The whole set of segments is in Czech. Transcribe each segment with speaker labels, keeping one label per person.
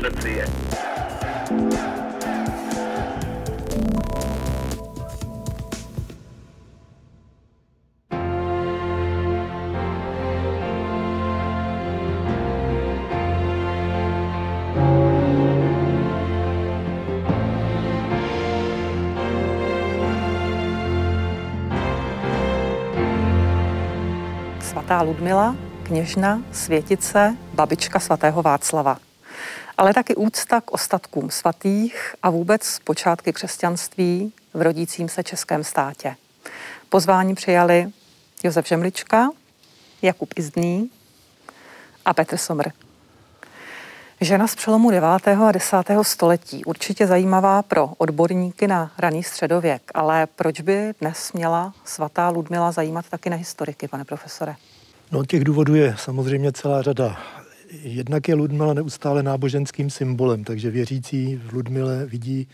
Speaker 1: Let's see it. Svatá Ludmila, kněžna, světice, babička svatého Václava. Ale taky úcta k ostatkům svatých a vůbec počátky křesťanství v rodícím se českém státě. Pozvání přijali Josef Žemlička, Jakub Izdný a Petr Somr. Žena z přelomu 9. a 10. století, určitě zajímavá pro odborníky na raný středověk, ale proč by dnes měla svatá Ludmila zajímat taky na historiky, pane profesore?
Speaker 2: No, těch důvodů je samozřejmě celá řada. Jednak je Ludmila neustále náboženským symbolem, takže věřící v Ludmile vidí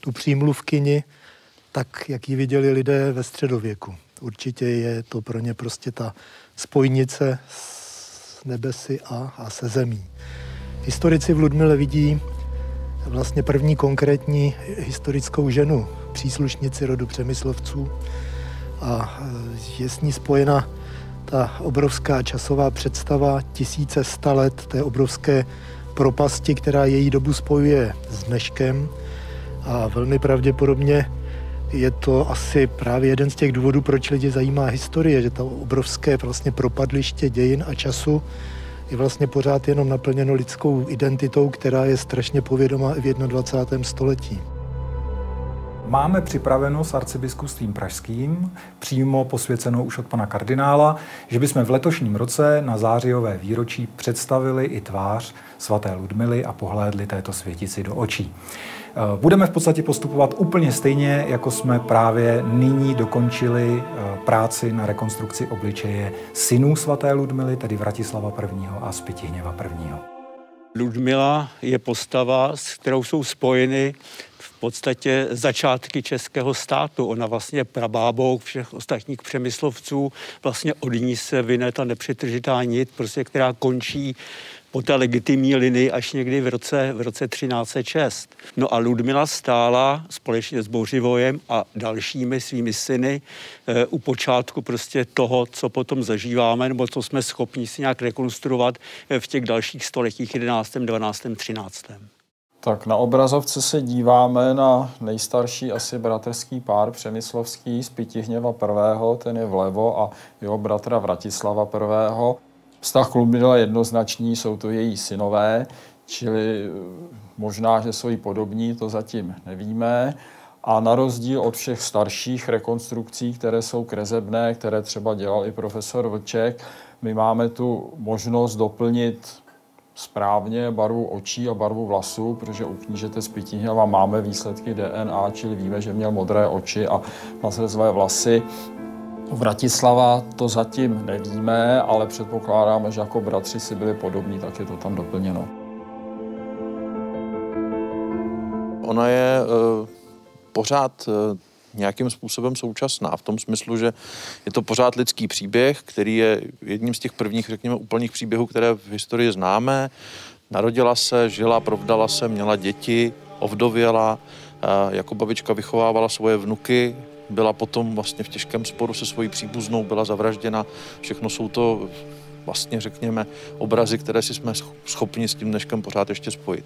Speaker 2: tu přímluvkyni tak, jak ji viděli lidé ve středověku. Určitě je to pro ně prostě ta spojnice s nebesy a, a se zemí. Historici v Ludmile vidí vlastně první konkrétní historickou ženu, příslušnici rodu Přemyslovců a je s ní spojena ta obrovská časová představa tisíce sta let té obrovské propasti, která její dobu spojuje s dneškem a velmi pravděpodobně je to asi právě jeden z těch důvodů, proč lidi zajímá historie, že to obrovské vlastně propadliště dějin a času je vlastně pořád jenom naplněno lidskou identitou, která je strašně povědomá i v 21. století.
Speaker 3: Máme připraveno s arcibiskupstvím pražským, přímo posvěcenou už od pana kardinála, že bychom v letošním roce na zářijové výročí představili i tvář svaté Ludmily a pohlédli této světici do očí. Eh, budeme v podstatě postupovat úplně stejně, jako jsme právě nyní dokončili eh, práci na rekonstrukci obličeje synů svaté Ludmily, tedy Vratislava I. a Spitihněva I.
Speaker 4: Ludmila je postava, s kterou jsou spojeny podstatě začátky českého státu. Ona vlastně prabábou všech ostatních přemyslovců, vlastně od ní se vyne ta nepřetržitá nit, prostě, která končí po té legitimní linii až někdy v roce, v roce 1306. No a Ludmila stála společně s Bořivojem a dalšími svými syny e, u počátku prostě toho, co potom zažíváme, nebo co jsme schopni si nějak rekonstruovat eh, v těch dalších stoletích 11., 12., 13.
Speaker 5: Tak na obrazovce se díváme na nejstarší asi bratrský pár Přemyslovský z Pitihněva I., ten je vlevo, a jeho bratra Vratislava I. Vztah k Ludmile jednoznačný, jsou to její synové, čili eh, možná, že jsou jí podobní, to zatím nevíme. A na rozdíl od všech starších rekonstrukcí, které jsou krezebné, které třeba dělal i profesor Vlček, my máme tu možnost doplnit správně barvu očí a barvu vlasů, protože u knížete z Pitíhnava máme výsledky DNA, čili víme, že měl modré oči a své vlasy. U Vratislava to zatím nevíme, ale předpokládáme, že jako bratři si byli podobní, tak je to tam doplněno.
Speaker 6: Ona je uh, pořád uh nějakým způsobem současná. V tom smyslu, že je to pořád lidský příběh, který je jedním z těch prvních, řekněme, úplných příběhů, které v historii známe. Narodila se, žila, provdala se, měla děti, ovdověla, jako babička vychovávala svoje vnuky, byla potom vlastně v těžkém sporu se svojí příbuznou, byla zavražděna. Všechno jsou to vlastně, řekněme, obrazy, které si jsme schopni s tím dneškem pořád ještě spojit.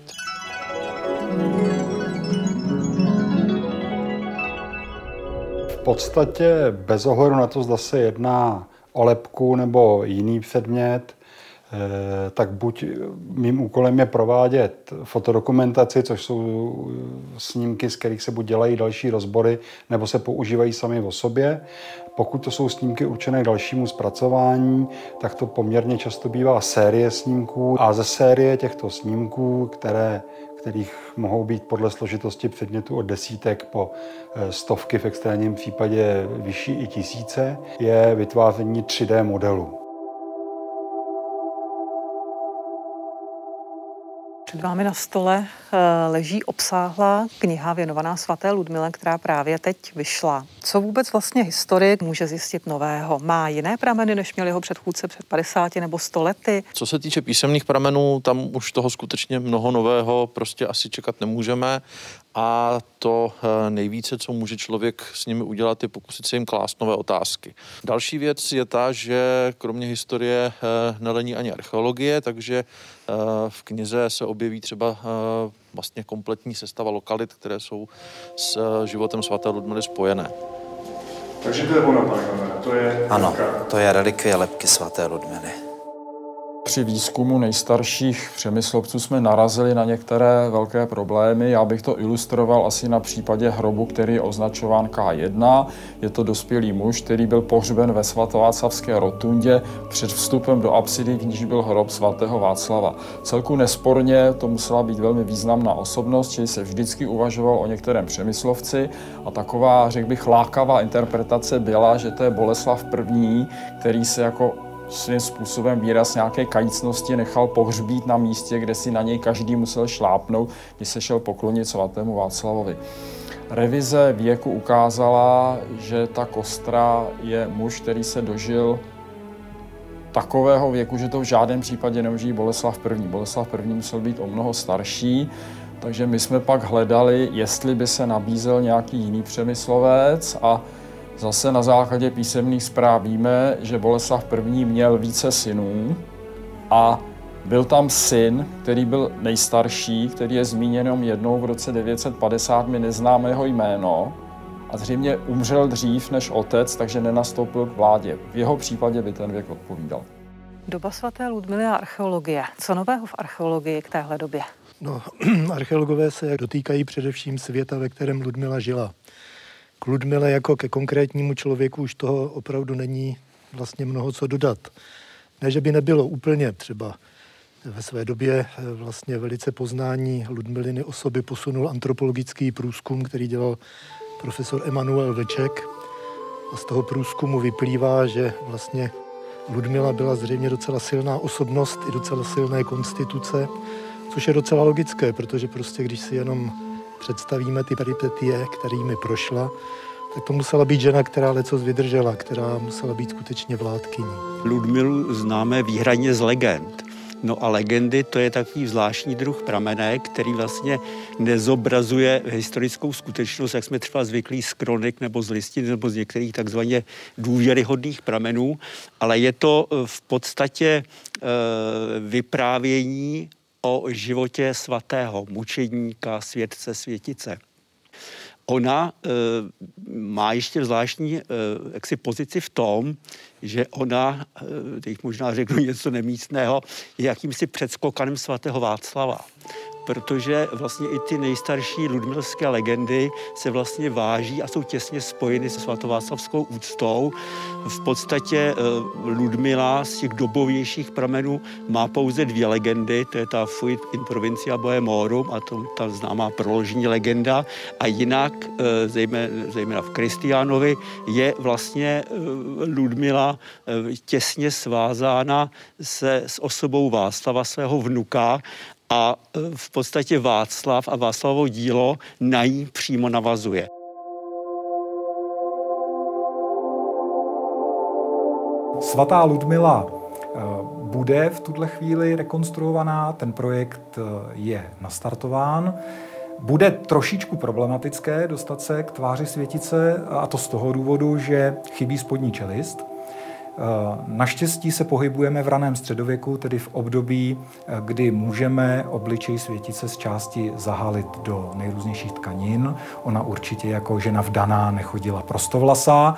Speaker 7: Podstatě bez ohledu na to, zda se jedná o lepku nebo jiný předmět, eh, tak buď mým úkolem je provádět fotodokumentaci, což jsou snímky, z kterých se buď dělají další rozbory, nebo se používají sami o sobě. Pokud to jsou snímky určené k dalšímu zpracování, tak to poměrně často bývá série snímků a ze série těchto snímků, které kterých mohou být podle složitosti předmětu od desítek po eh, stovky, v extrémním případě vyšší i tisíce, je vytváření 3D modelu.
Speaker 1: Před vámi na stole eh, leží obsáhlá kniha věnovaná svaté Ludmile, která právě teď vyšla. Co vůbec vlastně historik může zjistit nového? Má jiné prameny, než měl jeho předchůdce před 50 nebo 100 lety?
Speaker 6: Co se týče písemných pramenů, tam už toho skutečně mnoho nového prostě asi čekat nemůžeme a to eh, nejvíce, co může člověk s nimi udělat, je pokusit se jim klást nové otázky. Další věc je ta, že kromě historie eh, nelení ani archeologie, takže eh, v knize se objeví třeba vlastně kompletní sestava lokalit, které jsou s životem svaté Ludmily spojené.
Speaker 8: Takže to je ona, pane to je...
Speaker 9: Ano, to je relikvie lepky svaté Ludmily.
Speaker 5: Při výzkumu nejstarších přemyslovců jsme narazili na některé velké problémy. Já bych to ilustroval asi na případě hrobu, který je označován K1. Je to dospělý muž, který byl pohřben ve svatováclavské rotundě před vstupem do apsidy, v níž byl hrob svatého Václava. Celku nesporně to musela být velmi významná osobnost, čili se vždycky uvažoval o některém přemyslovci a taková, řekl bych, lákavá interpretace byla, že to je Boleslav I., který se jako svým způsobem výraz nějaké kajícnosti nechal pohřbít na místě, kde si na něj každý musel šlápnout, když se šel poklonit svatému Václavovi. Revize věku ukázala, že ta kostra je muž, který se dožil takového věku, že to v žádném případě nemůže Boleslav I. Boleslav I. musel být o mnoho starší, takže my jsme pak hledali, jestli by se nabízel nějaký jiný přemyslovec a Zase na základě písemných zpráv víme, že Boleslav I. měl více synů a byl tam syn, který byl nejstarší, který je zmíněn jenom jednou v roce 950, my neznáme jeho jméno a zřejmě umřel dřív než otec, takže nenastoupil k vládě. V jeho případě by ten věk odpovídal.
Speaker 1: Doba svaté Ludmily a archeologie. Co nového v archeologii k téhle době?
Speaker 2: No, archeologové se dotýkají především světa, ve kterém Ludmila žila k Ludmile jako ke konkrétnímu člověku už toho opravdu není vlastně mnoho co dodat. Ne, že by nebylo úplně třeba ve své době eh, vlastně velice poznání Ludmiliny osoby posunul antropologický průzkum, který dělal profesor Emanuel Veček. A z toho průzkumu vyplývá, že vlastně Ludmila byla zřejmě docela silná osobnost i docela silné konstituce, což je docela logické, protože prostě když si jenom představíme ty peripetie, kterými prošla, tak to musela být žena, která leco vydržela, která musela být skutečně vládkyní.
Speaker 4: Ludmilu známe výhradně z legend. No a legendy to je takový zvláštní druh pramené, který vlastně nezobrazuje historickou skutečnost, jak jsme třeba zvyklí z kronik nebo z listin nebo z některých takzvaně důvěryhodných pramenů, ale je to eh, v podstatě e, vyprávění o životě svatého mučedníka, světce, světice. Ona e, má ještě zvláštní e, jaksi pozici v tom, že ona, e, teď možná řeknu něco nemístného, je jakýmsi předskokanem svatého Václava protože vlastně i ty nejstarší ludmilské legendy se vlastně váží a jsou těsně spojeny se svatováclavskou úctou. V podstatě eh, Ludmila z těch dobovějších pramenů má pouze dvě legendy, to je ta Fuit in provincia Bohemorum a to ta známá proložní legenda. A jinak, eh, zejména, zejména v Kristiánovi, je vlastně eh, Ludmila těsně svázána se s osobou Václava, svého vnuka a e, v podstatě Václav a Václavovo dílo na ní přímo navazuje.
Speaker 3: Svatá Ludmila e, bude v tuhle chvíli rekonstruovaná, ten projekt e, je nastartován. Bude trošičku problematické dostat se k tváři světice, a to z toho důvodu, že chybí spodní čelist. Naštěstí se pohybujeme v raném středověku, tedy v období, kdy můžeme obličej světice z části zahalit do nejrůznějších tkanin. Ona určitě jako žena vdaná nechodila prostovlasá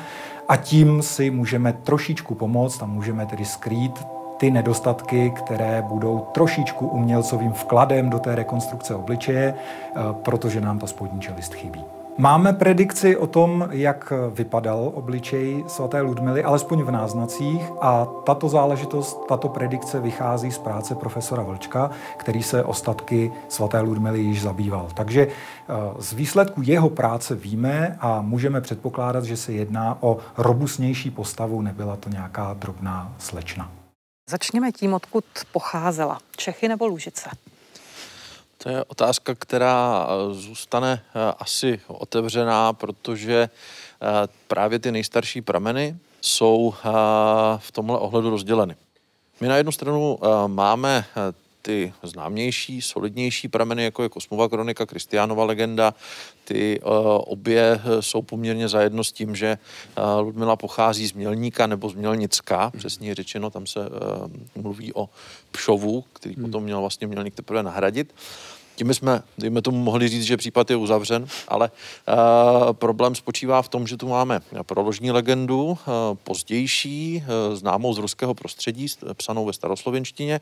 Speaker 3: a tím si můžeme trošičku pomoct a můžeme tedy skrýt ty nedostatky, které budou trošičku umělcovým vkladem do té rekonstrukce obličeje, eh, protože nám ta spodní čelist chybí. Máme predikci o tom, jak vypadal obličej svaté Ludmily, alespoň v náznacích a tato záležitost, tato predikce vychází z práce profesora Vlčka, který se ostatky svaté Ludmily již zabýval. Takže eh, z výsledku jeho práce víme a můžeme předpokládat, že se jedná o robustnější postavu, nebyla to nějaká drobná slečna.
Speaker 1: Začněme tím, odkud pocházela. Čechy nebo Lužice?
Speaker 6: To je otázka, která eh, zůstane eh, asi otevřená, protože eh, právě ty nejstarší prameny jsou v tomhle ohledu rozděleny. My na jednu stranu máme ty známější, solidnější prameny, jako je Kosmova kronika, Kristiánova legenda, ty uh, obě jsou poměrně zajedno s tím, že uh, Ludmila pochází z Mělníka nebo z Mělnicka, hmm. přesně řečeno, tam se uh, mluví o Pšovu, který hmm. potom měl vlastně Mělník teprve nahradit. Tím jsme, dejme tomu, mohli říct, že případ je uzavřen, ale uh, problém spočívá v tom, že tu máme proložní legendu, uh, pozdější, uh, známou z ruského prostředí, psanou ve staroslovenštině,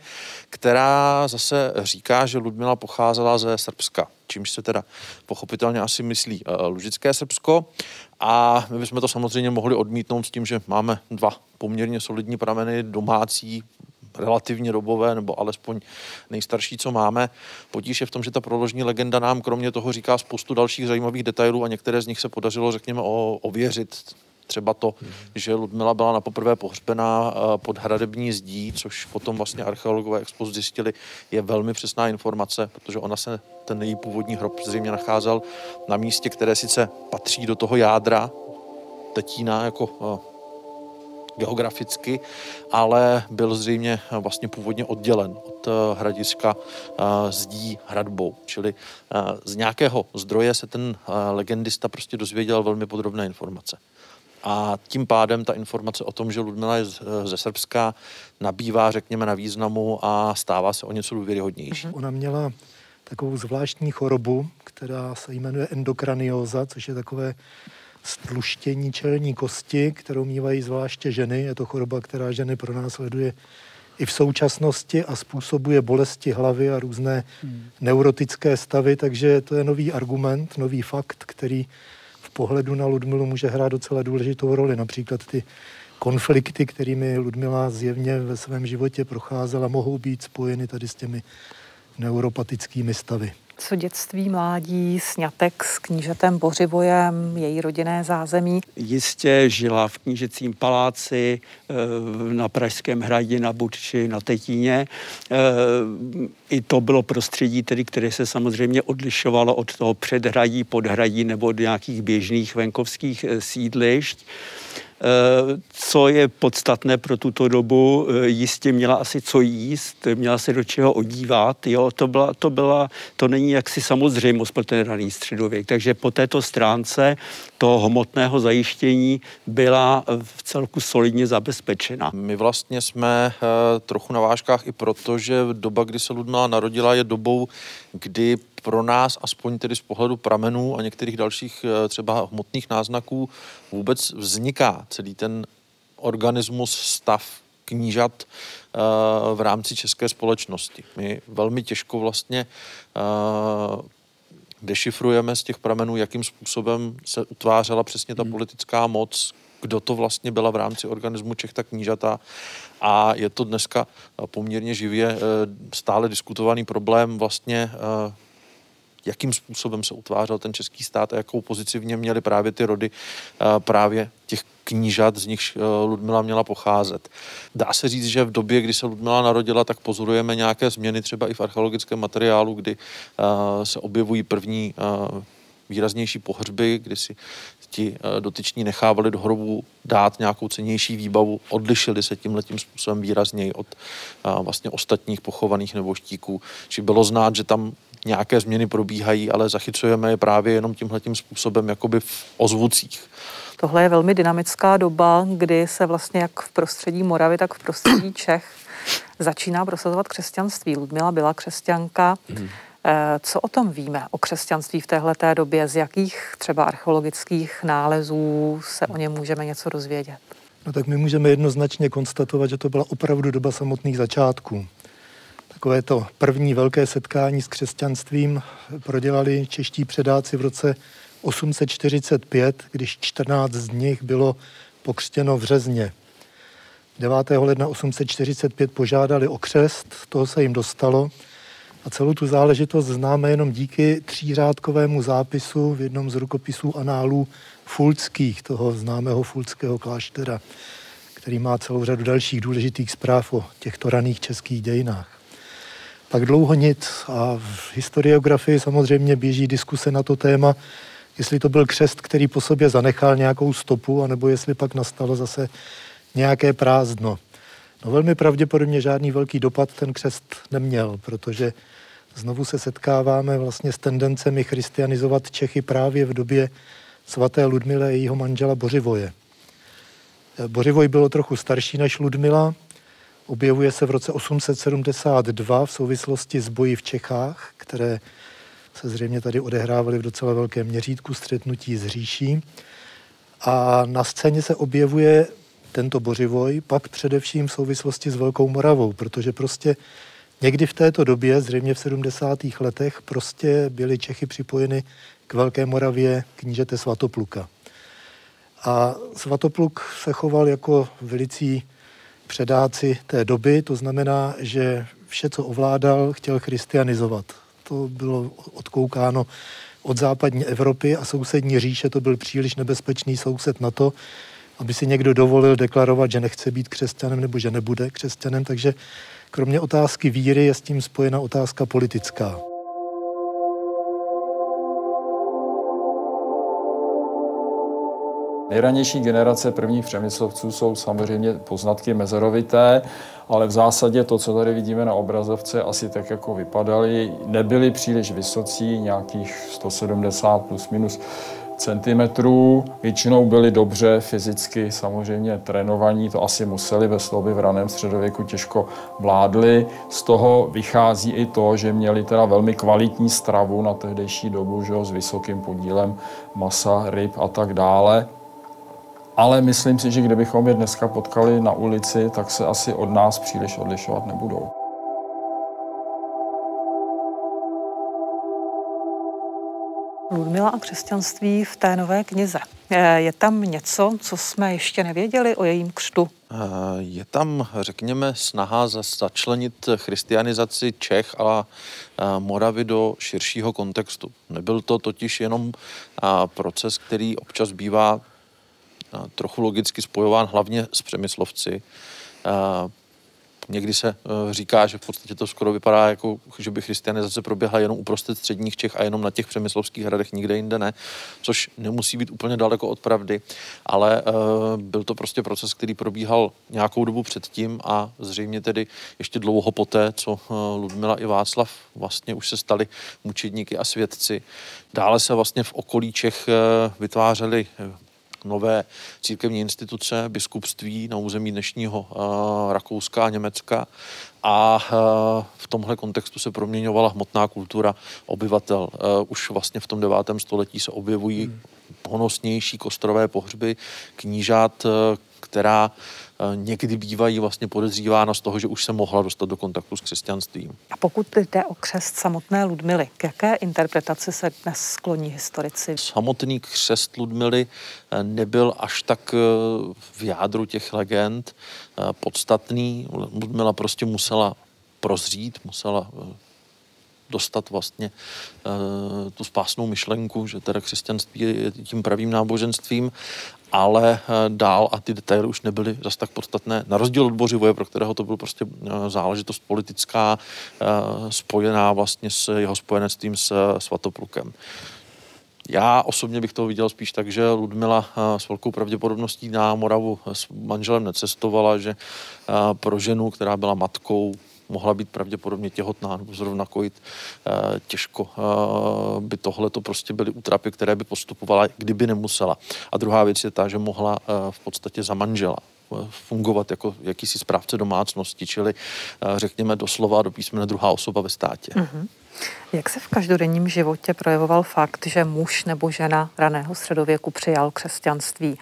Speaker 6: která zase říká, že Ludmila pocházela ze Srbska, čímž se teda pochopitelně asi myslí uh, Lužické Srbsko. A my bychom to samozřejmě mohli odmítnout s tím, že máme dva poměrně solidní prameny domácí, relativně dobové, nebo alespoň nejstarší, co máme. Potíž je v tom, že ta proložní legenda nám kromě toho říká spoustu dalších zajímavých detailů a některé z nich se podařilo, řekněme, o, ověřit třeba to, že Ludmila byla na poprvé pohřbená eh, pod hradební zdí, což potom vlastně archeologové expoz zjistili, je velmi přesná informace, protože ona se, ten její původní hrob zřejmě nacházel na místě, které sice patří do toho jádra Tetína jako eh, geograficky, ale byl zřejmě vlastně původně oddělen od eh, hradiska eh, zdí hradbou. Čili eh, z nějakého zdroje se ten legendista prostě dozvěděl velmi podrobné informace. A tím pádem ta informace o tom, že Ludmila je ze Srbska, nabývá, řekněme, na významu a stává se o něco důvěryhodnější.
Speaker 2: Ona měla takovou zvláštní chorobu, která se jmenuje endokranioza, což je takové stluštění čelní kosti, kterou mývají zvláště ženy. Je to choroba, která ženy pronásleduje i v současnosti a způsobuje bolesti hlavy a různé hmm. neurotické stavy, takže to je nový argument, nový fakt, který v pohledu na Ludmilu může hrát docela důležitou roli. Například ty konflikty, kterými Ludmila zjevně ve svém životě procházela, mohou být spojeny tady s těmi neuropatickými stavy
Speaker 1: co dětství, mládí, snětek s knížetem Bořivojem, její rodinné zázemí?
Speaker 4: Jistě žila v knížecím paláci eh, na Pražském hradě, na Budči, na Tetíně. Eh, I to bylo prostředí, tedy, které se samozřejmě odlišovalo od toho předhradí, podhradí nebo od nějakých běžných venkovských eh, sídlišť. Eh, co je podstatné pro tuto dobu, eh, jistě měla asi co jíst, měla se do čeho odívat, jo, to, byla, to, byla, to není jaksi samozřejmost pro ten raný středověk, takže po této stránce toho hmotného zajištění byla v celku solidně zabezpečena.
Speaker 6: My vlastně jsme eh, trochu na vážkách i proto, že doba, kdy se Ludmila narodila, je dobou, kdy pro nás, aspoň tedy z pohledu pramenů a některých dalších eh, třeba hmotných náznaků, vůbec vzniká celý ten organismus, stav knížat eh, v rámci české společnosti. My velmi těžko vlastně dešifrujeme z těch pramenů, jakým způsobem se utvářela přesně ta hmm. politická moc, kdo to vlastně byla v rámci organismu Čech ta knížata. A je to dneska poměrně živě stále diskutovaný problém vlastně jakým způsobem se utvářel ten český stát a jakou pozici v něm měly právě ty rody právě těch knížat, z nichž e, Ludmila měla pocházet. Dá se říct, že v době, kdy se Ludmila narodila, tak pozorujeme nějaké změny třeba i v archeologickém materiálu, kdy se objevují první výraznější pohřby, kdy si ti dotyční nechávali do hrobu dát nějakou cenější výbavu, odlišili se tím letím způsobem výrazněji od vlastně ostatních pochovaných neboštíků. Či bylo znát, že tam nějaké změny probíhají, ale zachycujeme je právě jenom tímhletím způsobem, jakoby v ozvucích.
Speaker 1: Tohle je velmi dynamická doba, kdy se vlastně jak v prostředí Moravy, tak v prostředí Čech začíná prosazovat křesťanství. Ludmila byla křesťanka. Hmm. Co o tom víme, o křesťanství v téhle době? Z jakých třeba archeologických nálezů se o něm můžeme něco dozvědět?
Speaker 2: No tak my můžeme jednoznačně konstatovat, že to byla opravdu doba samotných začátků. Takové to první velké setkání s křesťanstvím prodělali čeští předáci v roce 845, když 14 z nich bylo pokřtěno v Řezně. 9. ledna 845 požádali o křest, toho se jim dostalo a celou tu záležitost známe jenom díky třířádkovému zápisu v jednom z rukopisů análů Fulckých, toho známého Fulckého kláštera, který má celou řadu dalších důležitých zpráv o těchto raných českých dějinách. Pak dlouho nic. A v historiografii samozřejmě běží diskuse na to téma, jestli to byl křest, který po sobě zanechal nějakou stopu, anebo jestli pak nastalo zase nějaké prázdno. No velmi pravděpodobně žádný velký dopad ten křest neměl, protože znovu se setkáváme vlastně s tendencemi christianizovat Čechy právě v době svaté Ludmile a jejího manžela Bořivoje. Bořivoj bylo trochu starší než Ludmila, objevuje se v roce 872 v souvislosti s boji v Čechách, které se zřejmě tady odehrávaly v docela velkém měřítku střetnutí s říší. A na scéně se objevuje tento bořivoj, pak především v souvislosti s Velkou Moravou, protože prostě někdy v této době, zřejmě v 70. letech, prostě byly Čechy připojeny k Velké Moravě knížete Svatopluka. A Svatopluk se choval jako velicí předáci té doby, to znamená, že vše, co ovládal, chtěl christianizovat. To bylo odkoukáno od západní Evropy a sousední říše to byl příliš nebezpečný soused na to, aby si někdo dovolil deklarovat, že nechce být křesťanem nebo že nebude křesťanem, takže kromě otázky víry je s tím spojena otázka politická.
Speaker 5: Nejranější generace prvních přemyslovců jsou samozřejmě poznatky mezerovité, ale v zásadě to, co tady vidíme na obrazovce, asi tak jako vypadaly, nebyly příliš vysocí, nějakých 170 plus minus centimetrů. Většinou byli dobře fyzicky samozřejmě trénovaní, to asi museli ve slovy v raném středověku těžko vládli. Z toho vychází i to, že měli teda velmi kvalitní stravu na tehdejší dobu, že jo, s vysokým podílem masa, ryb a tak dále ale myslím si, že kdybychom je dneska potkali na ulici, tak se asi od nás příliš odlišovat nebudou.
Speaker 1: Ludmila a křesťanství v té nové knize. Je tam něco, co jsme ještě nevěděli o jejím křtu?
Speaker 6: Je tam, řekněme, snaha začlenit christianizaci Čech a Moravy do širšího kontextu. Nebyl to totiž jenom proces, který občas bývá trochu logicky spojován hlavně s přemyslovci. Někdy se e, říká, že v podstatě to skoro vypadá jako, že by christianizace proběhla jenom uprostřed středních Čech a jenom na těch přemyslovských hradech, nikde jinde ne, což nemusí být úplně daleko od pravdy, ale uh, byl to prostě proces, který probíhal nějakou dobu předtím a zřejmě tedy ještě dlouho poté, co uh, Ludmila i Václav vlastně už se stali mučedníky a svědci. Dále se vlastně v okolí Čech vytvářely nové církevní instituce, biskupství na území dnešního uh, Rakouska a Německa a uh, v tomhle kontextu se proměňovala hmotná kultura obyvatel. Uh, už vlastně v tom devátém století se objevují hmm. honosnější kostrové pohřby knížat, která někdy bývají vlastně podezřívána z toho, že už se mohla dostat do kontaktu s křesťanstvím.
Speaker 1: A pokud jde o křest samotné Ludmily, k jaké interpretaci se dnes skloní historici?
Speaker 6: Samotný křest Ludmily eh, nebyl až tak eh, v jádru těch legend podstatný. Ludmila prostě musela prozřít, musela dostat vlastně uh, tu spásnou myšlenku, že teda křesťanství je tím pravým náboženstvím ale eh, dál a ty detaily už nebyly zas tak podstatné. Na rozdíl od Bořivoje, pro kterého to byl prostě eh, záležitost politická, spojená vlastně s jeho spojenectvím s Svatoplukem. Já osobně bych to viděl spíš tak, že Ludmila s velkou pravděpodobností na Moravu s manželem necestovala, že pro ženu, která byla matkou, mohla být pravděpodobně těhotná nebo zrovna kojit eh, těžko. Eh, by tohle to prostě byly útrapy, které by postupovala, kdyby nemusela. A druhá věc je ta, že mohla eh, v podstatě za manžela fungovat jako jakýsi správce domácnosti, čili řekněme doslova do písmene druhá osoba ve státě. Mm-hmm.
Speaker 1: Jak se v každodenním životě projevoval fakt, že muž nebo žena raného středověku přijal křesťanství?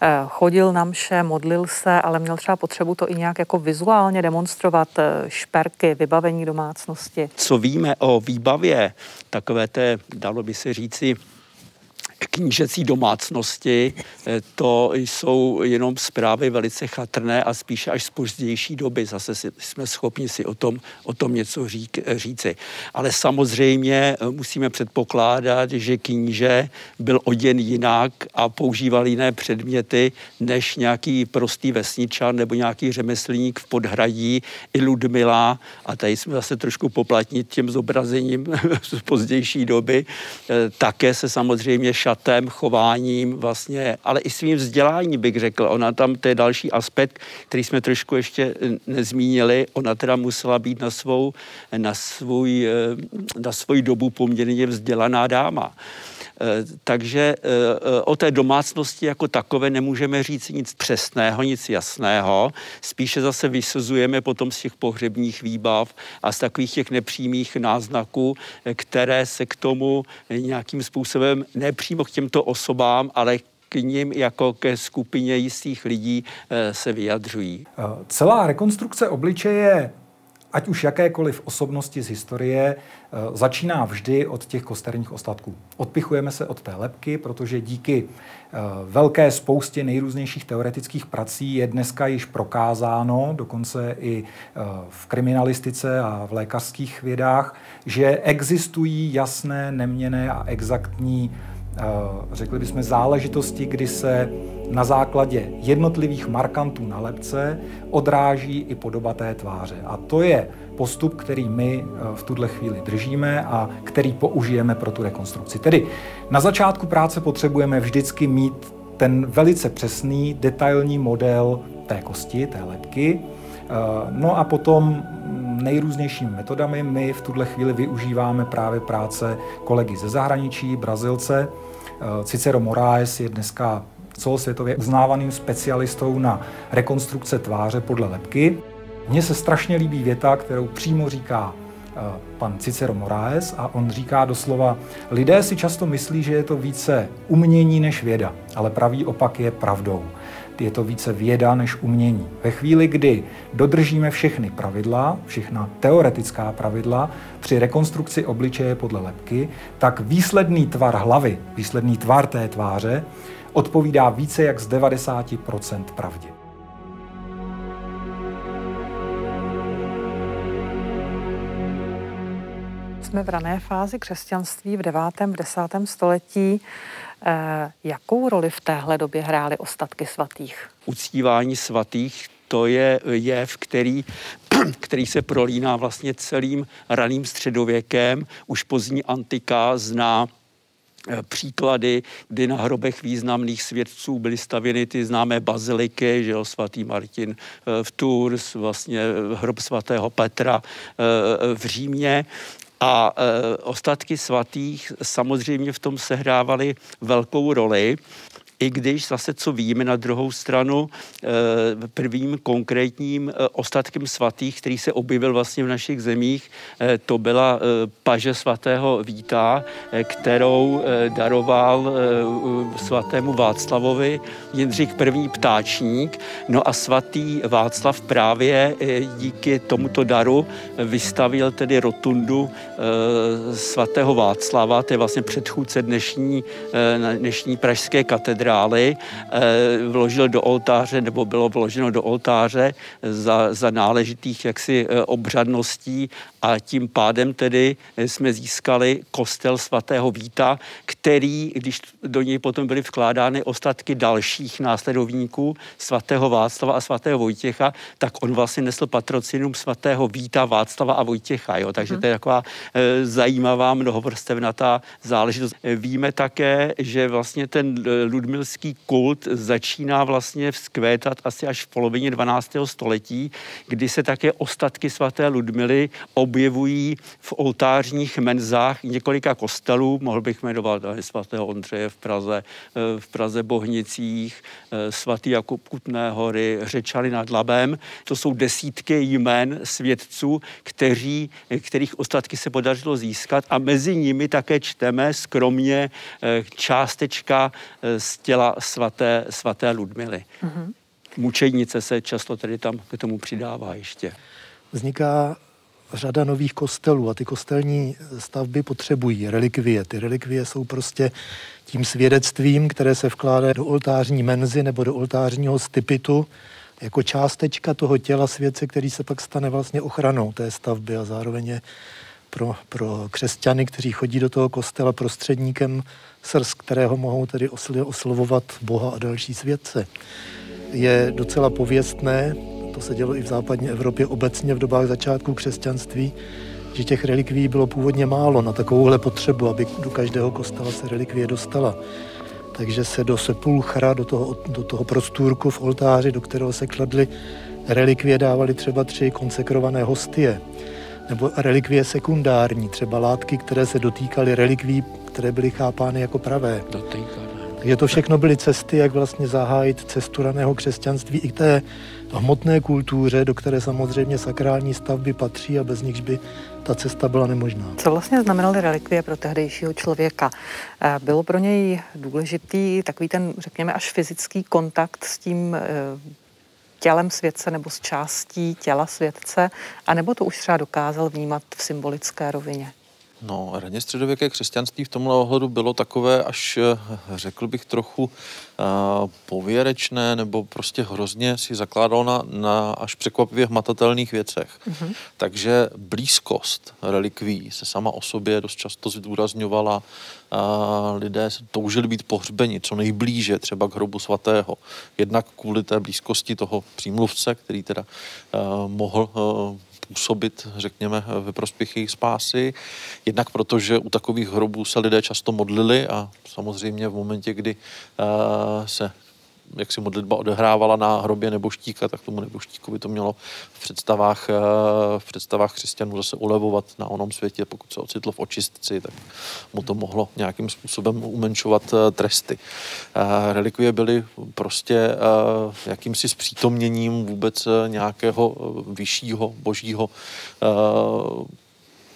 Speaker 1: Eh, chodil na mše, modlil se, ale měl třeba potřebu to i nějak jako vizuálně demonstrovat, eh, šperky, vybavení domácnosti?
Speaker 4: Co víme o výbavě takové té, dalo by se říci, knížecí domácnosti, eh, to jsou jenom zprávy velice chatrné a spíše až z pozdější doby. Zase si, jsme schopni si o tom, o tom něco řík, říci. Ale samozřejmě eh, musíme předpokládat, že kníže byl oděn jinak a používal jiné předměty než nějaký prostý vesničan nebo nějaký řemeslník v podhradí i Ludmila. A tady jsme zase trošku poplatnit tím zobrazením z pozdější doby. Eh, také se samozřejmě šatem, chováním vlastně, ale i svým vzděláním bych řekl. Ona tam, to je další aspekt, který jsme trošku ještě nezmínili. Ona teda musela být na svou, na svůj, eh, na svou dobu poměrně vzdělaná dáma. Eh, takže eh, o té domácnosti jako takové nemůžeme říct nic přesného, nic jasného. Spíše zase vysuzujeme potom z těch pohřebních výbav a z takových těch nepřímých náznaků, eh, které se k tomu nějakým způsobem nepřímo k těmto osobám, ale k ním jako ke skupině jistých lidí se vyjadřují.
Speaker 3: Celá rekonstrukce obličeje ať už jakékoliv osobnosti z historie, eh, začíná vždy od těch kosterních ostatků. Odpichujeme se od té lepky, protože díky eh, velké spoustě nejrůznějších teoretických prací je dneska již prokázáno, dokonce i eh, v kriminalistice a v lékařských vědách, že existují jasné, neměné a exaktní řekli bychom, záležitosti, kdy se na základě jednotlivých markantů na lepce odráží i podoba té tváře. A to je postup, který my eh, v tuhle chvíli držíme a který použijeme pro tu rekonstrukci. Tedy na začátku práce potřebujeme vždycky mít ten velice přesný, detailní model té kosti, té lepky. Eh, no a potom nejrůznějšími metodami my v tuhle chvíli využíváme právě práce kolegy ze zahraničí, Brazilce. Eh, Cicero Moraes je dneska celosvětově uznávaným specialistou na rekonstrukce tváře podle lepky. Mně se strašně líbí věta, kterou přímo říká eh, pan Cicero Moraes a on říká doslova, lidé si často myslí, že je to více umění než věda, ale pravý opak je pravdou. Je to více věda než umění. Ve chvíli, kdy dodržíme všechny pravidla, všechna teoretická pravidla při rekonstrukci obličeje podle lepky, tak výsledný tvar hlavy, výsledný tvar té tváře odpovídá více jak z 90% pravdě.
Speaker 1: Jsme v rané fázi křesťanství v 9. v 10. století. Eh, jakou roli v téhle době hrály ostatky svatých?
Speaker 4: Uctívání svatých to je jev, který, který se prolíná vlastně celým raným středověkem. Už pozdní antika zná Eh, příklady, kdy na hrobech významných svědců byly stavěny ty známé baziliky, že jo, svatý Martin eh, v Tours, vlastně hrob svatého Petra v Římě. A ostatky svatých samozřejmě v tom sehrávaly velkou roli i když zase, co víme na druhou stranu, eh, prvním konkrétním eh, ostatkem svatých, který se objevil vlastně v našich zemích, eh, to byla paže svatého Víta, kterou daroval svatému Václavovi Jindřich první ptáčník. No a svatý Václav právě díky tomuto daru vystavil tedy rotundu svatého Václava, to je vlastně předchůdce dnešní, dnešní pražské katedry králi eh, vložil do oltáře, nebo bylo vloženo do oltáře za, za náležitých jaksi eh, obřadností a tím pádem tedy eh, jsme získali kostel svatého Víta, který, když do něj potom byly vkládány ostatky dalších následovníků svatého Václava a svatého Vojtěcha, tak on vlastně nesl patrocinum svatého Víta, Václava a Vojtěcha. Jo? Takže to je taková e, zajímavá mnohovrstevnatá záležitost. Víme také, že vlastně ten Ludmil Ludmilský kult začíná vlastně vzkvétat asi až v polovině 12. století, kdy se také ostatky svaté Ludmily objevují v oltářních menzách několika kostelů, mohl bych jmenovat svatého Ondřeje v Praze, eh, v Praze Bohnicích, eh, svatý Jakub Kutné hory, Řečany nad Labem. To jsou desítky jmen svědců, kteří, kterých ostatky se podařilo získat a mezi nimi také čteme skromně eh, částečka z těla svaté, svaté Ludmily. Mm-hmm. Mučednice se často tedy tam k tomu přidává ještě.
Speaker 2: Vzniká řada nových kostelů a ty kostelní stavby potřebují relikvie. Ty relikvie jsou prostě tím svědectvím, které se vkládá do oltářní menzy nebo do oltářního stypitu, jako částečka toho těla světce, který se pak stane vlastně ochranou té stavby a zároveň je pro, pro křesťany, kteří chodí do toho kostela prostředníkem srz, kterého mohou tedy oslovovat Boha a další světce. Je docela pověstné, to se dělo i v západní Evropě obecně v dobách začátku křesťanství, že těch relikví bylo původně málo na takovouhle potřebu, aby do každého kostela se relikvie dostala. Takže se do sepulchra, do toho, do toho prostůrku v oltáři, do kterého se kladly relikvie, dávali třeba tři konsekrované hostie. Nebo relikvie sekundární, třeba látky, které se dotýkaly relikví, které byly chápány jako pravé. Dotýkaly. Takže to všechno byly cesty, jak vlastně zahájit cestu raného křesťanství i k té hmotné kultuře, do které samozřejmě sakrální stavby patří a bez nichž by ta cesta byla nemožná.
Speaker 1: Co vlastně znamenaly relikvie pro tehdejšího člověka? Eh, bylo pro něj důležitý takový ten, řekněme, až fyzický kontakt s tím eh, tělem světce nebo s částí těla světce, anebo to už třeba dokázal vnímat v symbolické rovině?
Speaker 6: No, raně středověké křesťanství v tomhle ohledu bylo takové až, eh, řekl bych, trochu uh, pověrečné nebo prostě hrozně si zakládalo na, na až překvapivě hmatatelných věcech. Mm-hmm. Takže blízkost relikví se sama o sobě dost často zdůrazňovala. Uh, lidé toužili být pohřbeni co nejblíže třeba k hrobu svatého. Jednak kvůli té blízkosti toho přímluvce, který teda uh, mohl uh, působit, řekněme, ve prospěch jejich spásy. Jednak proto, že u takových hrobů se lidé často modlili a samozřejmě v momentě, kdy uh, se jak si modlitba odehrávala na hrobě neboštíka, tak tomu neboštíkovi to mělo v představách, eh, v představách křesťanů zase ulevovat na onom světě. Pokud se ocitl v očistci, tak mu to mohlo nějakým způsobem umenšovat eh, tresty. Eh, relikvie byly prostě jakýmsi zpřítomněním vůbec nějakého vyššího božího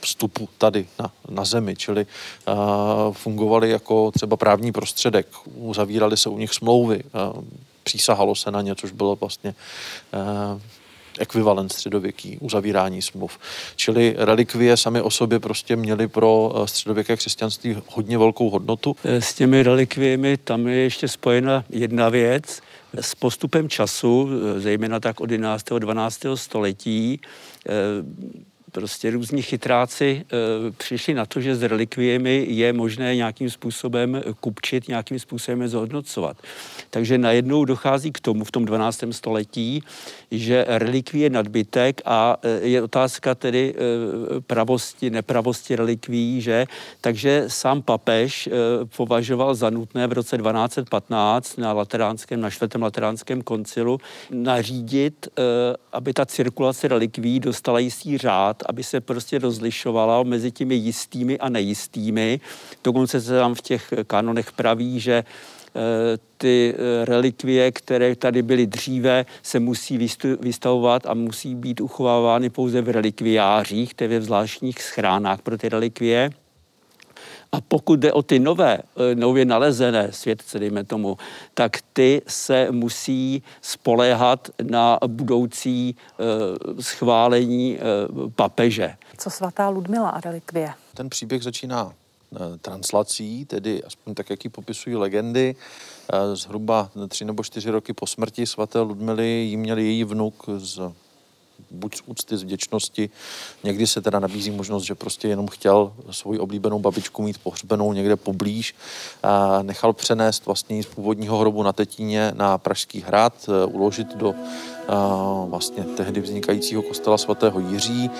Speaker 6: vstupu tady na, na zemi, čili uh, fungovaly jako třeba právní prostředek, uzavíraly se u nich smlouvy, uh, přísahalo se na ně, což bylo vlastně uh, ekvivalent středověký, uzavírání smluv. Čili relikvie sami o sobě prostě měly pro středověké křesťanství hodně velkou hodnotu.
Speaker 4: S těmi relikviemi tam je ještě spojena jedna věc. S postupem času, zejména tak od 11. 12. století, prostě různí chytráci e, přišli na to, že s relikviemi je možné nějakým způsobem kupčit, nějakým způsobem zhodnocovat. Takže najednou dochází k tomu v tom 12. století, že relikví je nadbytek a e, je otázka tedy pravosti, nepravosti relikví, že? Takže sám papež považoval za nutné v roce 1215 na lateránském, na čtvrtém lateránském koncilu nařídit, aby ta cirkulace relikví dostala jistý řád, aby se prostě rozlišovala mezi těmi jistými a nejistými. Dokonce se tam v těch kanonech praví, že Eh, ty eh, relikvie, které tady byly dříve, se musí vystavovat a musí být uchovávány pouze v relikviářích, tedy v zvláštních schránách pro ty relikvie. A pokud jde o ty nové, eh, nově nalezené světce, dejme tomu, tak ty se musí spoléhat na budoucí schválení papeže.
Speaker 1: Co svatá Ludmila a relikvie?
Speaker 6: Ten příběh začíná Eh, translací, tedy aspoň tak, jak ji popisují legendy. Eh, zhruba tři nebo čtyři roky po smrti svaté Ludmily jí měl její vnuk z buď z úcty, z vděčnosti. Někdy se teda nabízí možnost, že prostě jenom chtěl svoji oblíbenou babičku mít pohřbenou někde poblíž. A nechal přenést vlastně z původního hrobu na Tetíně na Pražský hrad, eh, uložit do vlastně tehdy vznikajícího kostela svatého Jiří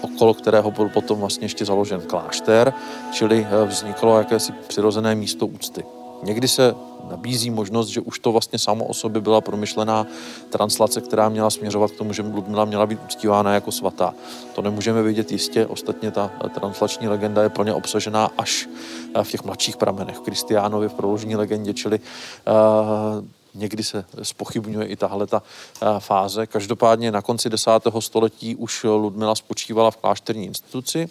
Speaker 6: okolo kterého byl potom vlastně ještě založen klášter, čili eh, vzniklo jakési přirozené místo úcty. Někdy se nabízí možnost, že už to vlastně samo o sobě byla promyšlená translace, která měla směřovat k tomu, že Ludmila měla být uctívána jako svatá. To nemůžeme vědět jistě, ostatně ta translační legenda je plně obsažená až eh, v těch mladších pramenech, v Kristiánovi v proložní legendě, čili uh, Někdy se spochybňuje i tahle ta eh, fáze. Každopádně na konci desátého století už Ludmila spočívala v klášterní instituci,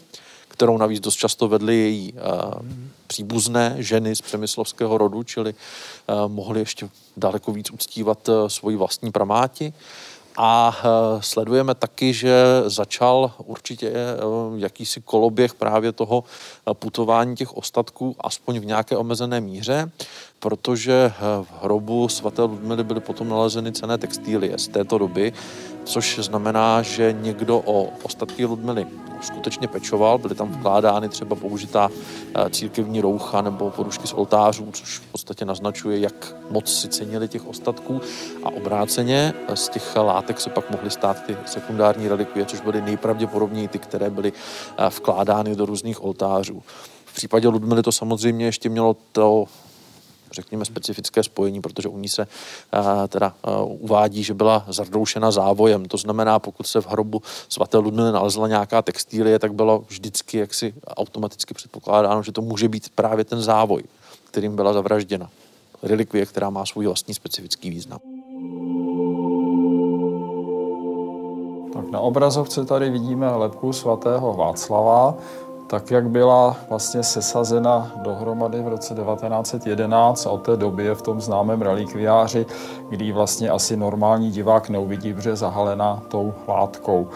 Speaker 6: kterou navíc dost často vedly její eh, příbuzné ženy z přemyslovského rodu, čili eh, mohly ještě daleko víc uctívat svoji vlastní pramáti. A sledujeme taky, že začal určitě jakýsi koloběh právě toho putování těch ostatků, aspoň v nějaké omezené míře, protože v hrobu svaté Ludmily byly potom nalezeny cené textílie z této doby, což znamená, že někdo o ostatky Ludmily skutečně pečoval, byly tam vkládány třeba použitá eh, církevní roucha nebo porušky z oltářů, což v podstatě naznačuje, jak moc si cenili těch ostatků a obráceně eh, z těch látek se pak mohly stát ty sekundární relikvie, což byly nejpravděpodobněji ty, které byly eh, vkládány do různých oltářů. V případě Ludmily to samozřejmě ještě mělo to řekněme, specifické spojení, protože u ní se uh, teda uh, uvádí, že byla zardoušena závojem. To znamená, pokud se v hrobu svaté Ludmily nalezla nějaká textílie, tak bylo vždycky jaksi automaticky předpokládáno, že to může být právě ten závoj, kterým byla zavražděna. Relikvie, která má svůj vlastní specifický význam.
Speaker 5: Tak na obrazovce tady vidíme lepku svatého Václava tak jak byla vlastně sesazena dohromady v roce 1911 a od té doby je v tom známém relikviáři, kdy vlastně asi normální divák neuvidí, protože je zahalena tou látkou.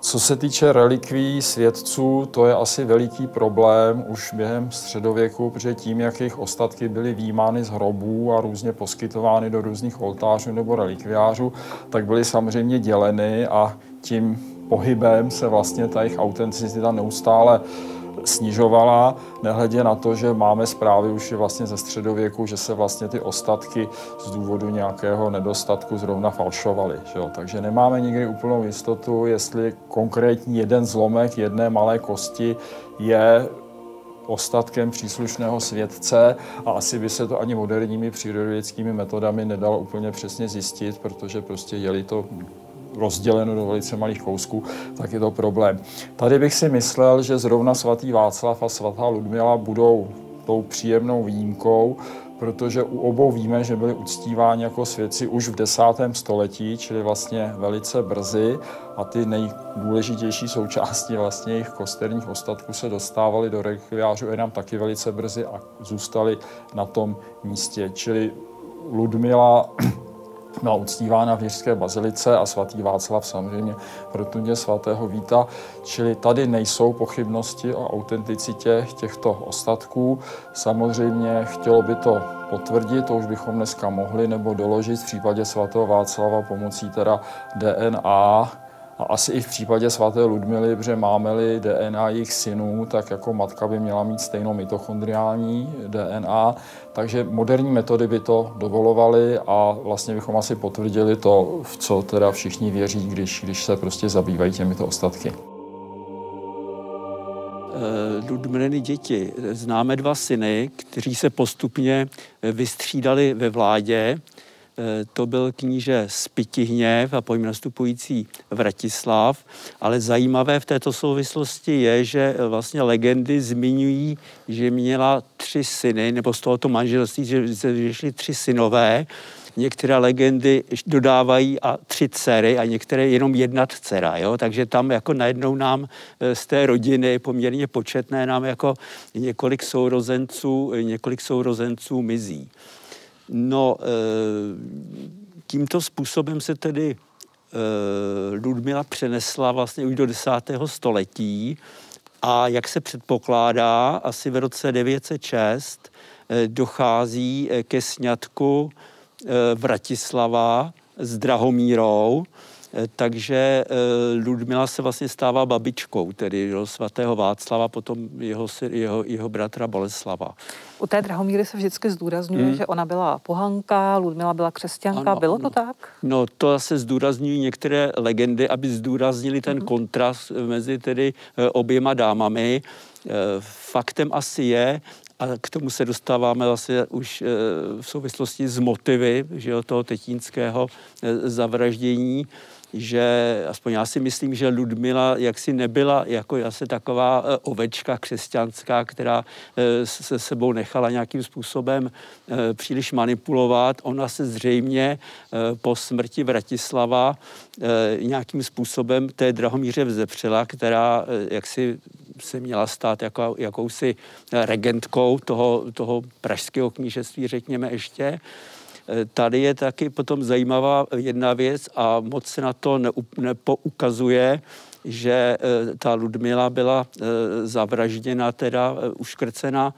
Speaker 5: Co se týče relikví svědců, to je asi veliký problém už během středověku, protože tím, jak jejich ostatky byly výjímány z hrobů a různě poskytovány do různých oltářů nebo relikviářů, tak byly samozřejmě děleny a tím pohybem se vlastně ta jejich autenticita neustále snižovala, nehledě na to, že máme zprávy už vlastně ze středověku, že se vlastně ty ostatky z důvodu nějakého nedostatku zrovna falšovaly. Že jo? Takže nemáme nikdy úplnou jistotu, jestli konkrétní jeden zlomek jedné malé kosti je ostatkem příslušného svědce a asi by se to ani moderními přírodovědskými metodami nedalo úplně přesně zjistit, protože prostě jeli to rozděleno do velice malých kousků, tak je to problém. Tady bych si myslel, že zrovna svatý Václav a svatá Ludmila budou tou příjemnou výjimkou, protože u obou víme, že byli uctíváni jako svědci už v desátém století, čili vlastně velice brzy a ty nejdůležitější součásti vlastně jejich kosterních ostatků se dostávaly do rekviářů jenom taky velice brzy a zůstali na tom místě. Čili Ludmila byla uctívána v Jiřské bazilice a svatý Václav samozřejmě rotundě svatého Víta. Čili tady nejsou pochybnosti o autenticitě těchto ostatků. Samozřejmě chtělo by to potvrdit, to už bychom dneska mohli, nebo doložit v případě svatého Václava pomocí teda DNA, a asi i v případě svaté Ludmily, protože máme-li DNA jejich synů, tak jako matka by měla mít stejnou mitochondriální DNA. Takže moderní metody by to dovolovaly a vlastně bychom asi potvrdili to, v co teda všichni věří, když, když se prostě zabývají těmito ostatky.
Speaker 4: Eh, Ludmiliny děti. Známe dva syny, kteří se postupně vystřídali ve vládě Eh, to byl kníže Spitihněv a po něm nastupující Vratislav, ale zajímavé v této souvislosti je, že vlastně legendy zmiňují, že měla tři syny, nebo z tohoto manželství, že, že tři synové, některé legendy dodávají a tři dcery a některé jenom jedna dcera, jo? takže tam jako najednou nám eh, z té rodiny poměrně početné nám jako několik sourozenců, několik sourozenců mizí. No, eh, tímto způsobem se tedy eh, Ludmila přenesla vlastně už do desátého století a jak se předpokládá, asi v roce 906 eh, dochází ke sňatku Vratislava s Drahomírou, takže eh, Ludmila se vlastně stává babičkou, tedy do svatého Václava, potom jeho, jeho, jeho bratra Boleslava.
Speaker 1: U té Drahomíry se vždycky zdůrazňuje, hmm. že ona byla pohanka, Ludmila byla křesťanka. Ano, Bylo to tak?
Speaker 4: No, to se zdůrazňují některé legendy, aby zdůraznili ten hmm. kontrast mezi tedy eh, oběma dámami. Faktem asi je, a k tomu se dostáváme zase už v souvislosti s motivy že jo, toho tetínského zavraždění, že aspoň já si myslím, že Ludmila jaksi nebyla jako asi taková e, ovečka křesťanská, která e, se sebou nechala nějakým způsobem e, příliš manipulovat. Ona se zřejmě po smrti Vratislava nějakým způsobem té Drahomíře vzepřela, která jaksi se měla stát jako, jakousi regentkou toho, toho pražského knížectví, řekněme ještě. Tady je taky potom zajímavá jedna věc a moc se na to nepoukazuje, že eh, ta Ludmila byla eh, zavražděna, teda eh, uškrcena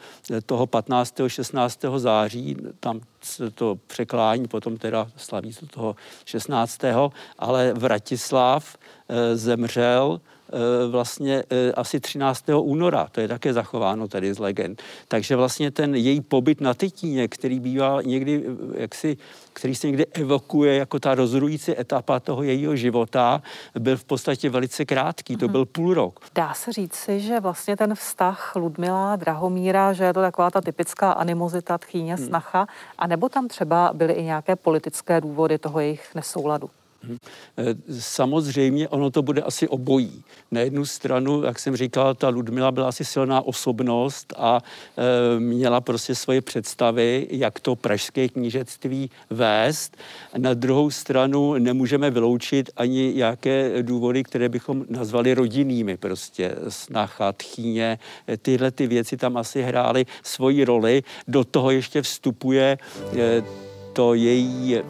Speaker 4: toho 15. 16. září, tam to překlání, potom teda slaví to toho 16. ale Vratislav zemřel Eh, vlastně eh, asi 13. února, to je také zachováno tady z legend. Takže vlastně ten její pobyt na Tytíně, který bývá někdy, eh, jaksi, který se někdy evokuje jako ta rozhodující etapa toho jejího života, byl v podstatě velice krátký, to mhm. byl půl rok.
Speaker 1: Dá se říci, že vlastně ten vztah Ludmila, Drahomíra, že je to taková ta typická animozita tchýně, hmm. snacha, anebo tam třeba byly i nějaké politické důvody toho jejich nesouladu?
Speaker 4: Eh, samozřejmě ono to bude asi obojí. Na jednu stranu, jak jsem říkal, ta Ludmila byla asi silná osobnost a e, měla prostě svoje představy, jak to pražské knížectví vést. Na druhou stranu nemůžeme vyloučit ani jaké důvody, které bychom nazvali rodinnými, prostě snacha, tchýně, tyhle ty věci tam asi hrály svoji roli. Do toho ještě vstupuje e, to její e,